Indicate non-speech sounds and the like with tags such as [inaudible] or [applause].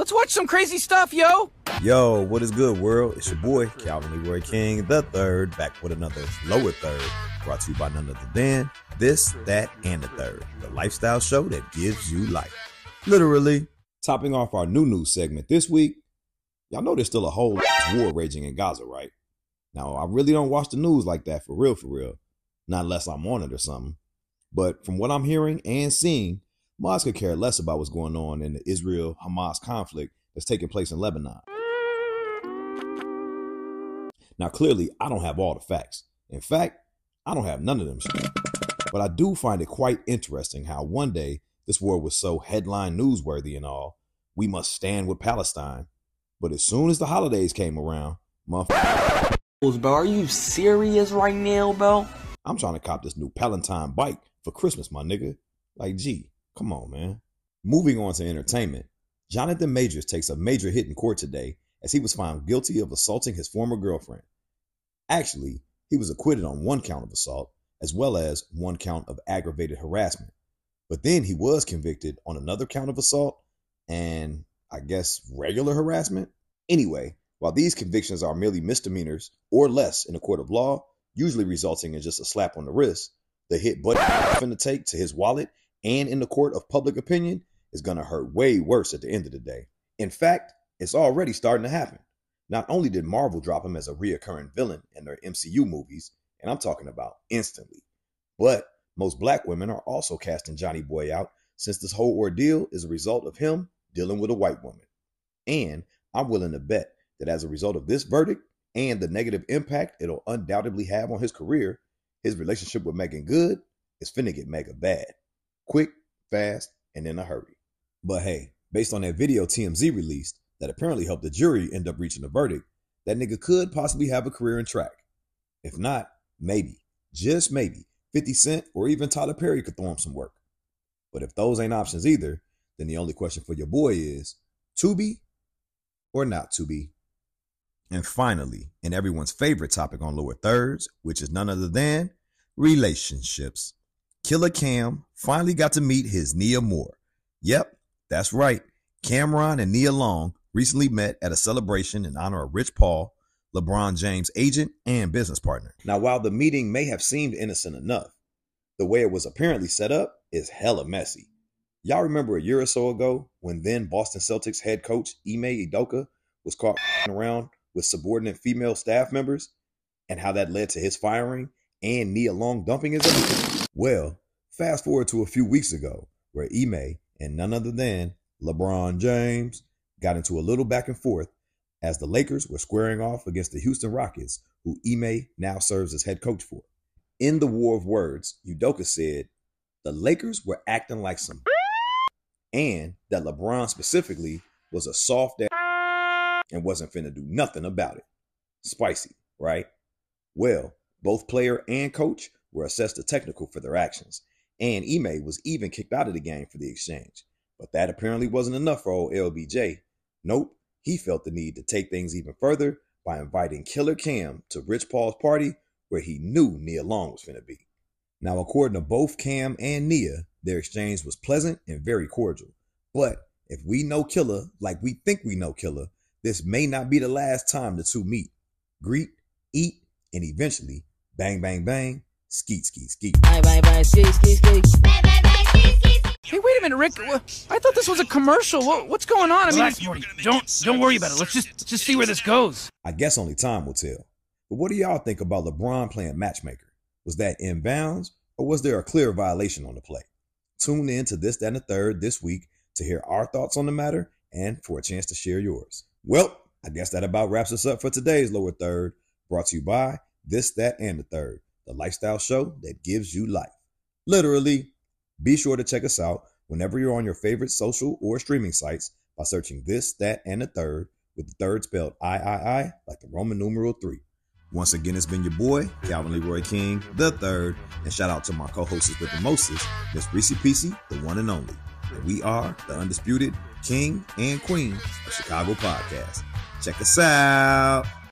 Let's watch some crazy stuff, yo. Yo, what is good, world? It's your boy, Calvin Leroy King, the third, back with another lower third, brought to you by none other than this, that, and the third, the lifestyle show that gives you life. Literally. Topping off our new news segment this week, y'all know there's still a whole war raging in Gaza, right? Now, I really don't watch the news like that for real, for real. Not unless I'm on it or something. But from what I'm hearing and seeing, Moss could care less about what's going on in the Israel Hamas conflict that's taking place in Lebanon. Now, clearly, I don't have all the facts. In fact, I don't have none of them. But I do find it quite interesting how one day this war was so headline newsworthy and all, we must stand with Palestine. But as soon as the holidays came around, motherfucker. Bro, are you serious right now, bro? I'm trying to cop this new Peloton bike for Christmas, my nigga. Like, gee, come on, man. Moving on to entertainment, Jonathan Majors takes a major hit in court today as he was found guilty of assaulting his former girlfriend. Actually, he was acquitted on one count of assault as well as one count of aggravated harassment. But then he was convicted on another count of assault and I guess regular harassment. Anyway, while these convictions are merely misdemeanors or less in a court of law, usually resulting in just a slap on the wrist, the hit Buddy finna take to his wallet and in the court of public opinion is gonna hurt way worse at the end of the day. In fact, it's already starting to happen. Not only did Marvel drop him as a reoccurring villain in their MCU movies, and I'm talking about instantly, but most black women are also casting Johnny Boy out since this whole ordeal is a result of him dealing with a white woman. And I'm willing to bet that as a result of this verdict and the negative impact it'll undoubtedly have on his career, his relationship with Meagan Good is finna get mega bad. Quick, fast, and in a hurry. But hey, based on that video TMZ released that apparently helped the jury end up reaching a verdict, that nigga could possibly have a career in track. If not, maybe, just maybe, 50 Cent or even Tyler Perry could throw him some work. But if those ain't options either, then the only question for your boy is to be or not to be. And finally, in everyone's favorite topic on lower thirds, which is none other than relationships. Killer Cam finally got to meet his Nia Moore. Yep, that's right. Cam'ron and Nia Long recently met at a celebration in honor of Rich Paul, LeBron James' agent and business partner. Now, while the meeting may have seemed innocent enough, the way it was apparently set up is hella messy. Y'all remember a year or so ago when then Boston Celtics head coach Ime Udoka was caught [laughs] around with subordinate female staff members and how that led to his firing and Nia Long dumping his Well, fast forward to a few weeks ago where Ime and none other than LeBron James got into a little back and forth as the Lakers were squaring off against the Houston Rockets, who Ime now serves as head coach for. In the war of words, Udoka said the Lakers were acting like some [laughs] and that LeBron specifically was a soft ass [laughs] and wasn't finna do nothing about it. Spicy, right? Well, both player and coach were assessed a technical for their actions, and Ime was even kicked out of the game for the exchange. But that apparently wasn't enough for old LBJ. Nope, he felt the need to take things even further by inviting Killer Cam to Rich Paul's party where he knew Nia Long was finna be. Now, according to both Cam and Nia, their exchange was pleasant and very cordial. But if we know Killer like we think we know Killer, this may not be the last time the two meet, greet, eat, and eventually, bang, bang, bang, skeet, skeet, skeet. Bye, bye, bye, skeet, skeet, skeet. Bye, bye, bye, skeet, skeet. Hey, wait a minute, Rick. I thought this was a commercial. What's going on? I mean, Relax, Morty. Don't don't worry about it. Let's just just see where this goes. I guess only time will tell. But what do y'all think about LeBron playing matchmaker? Was that in bounds or was there a clear violation on the play? Tune in to this, that, and the third this week to hear our thoughts on the matter and for a chance to share yours. Well, I guess that about wraps us up for today's lower third, brought to you by this, that, and the third, the lifestyle show that gives you life. Literally, be sure to check us out whenever you're on your favorite social or streaming sites by searching this, that, and the third, with the third spelled I, I, I, like the Roman numeral three. Once again, it's been your boy, Calvin Leroy King, the third, and shout out to my co-hosts with the mostest, Miss Rici Pieci, the one and only. And we are the undisputed king and queen of Chicago podcast. Check us out.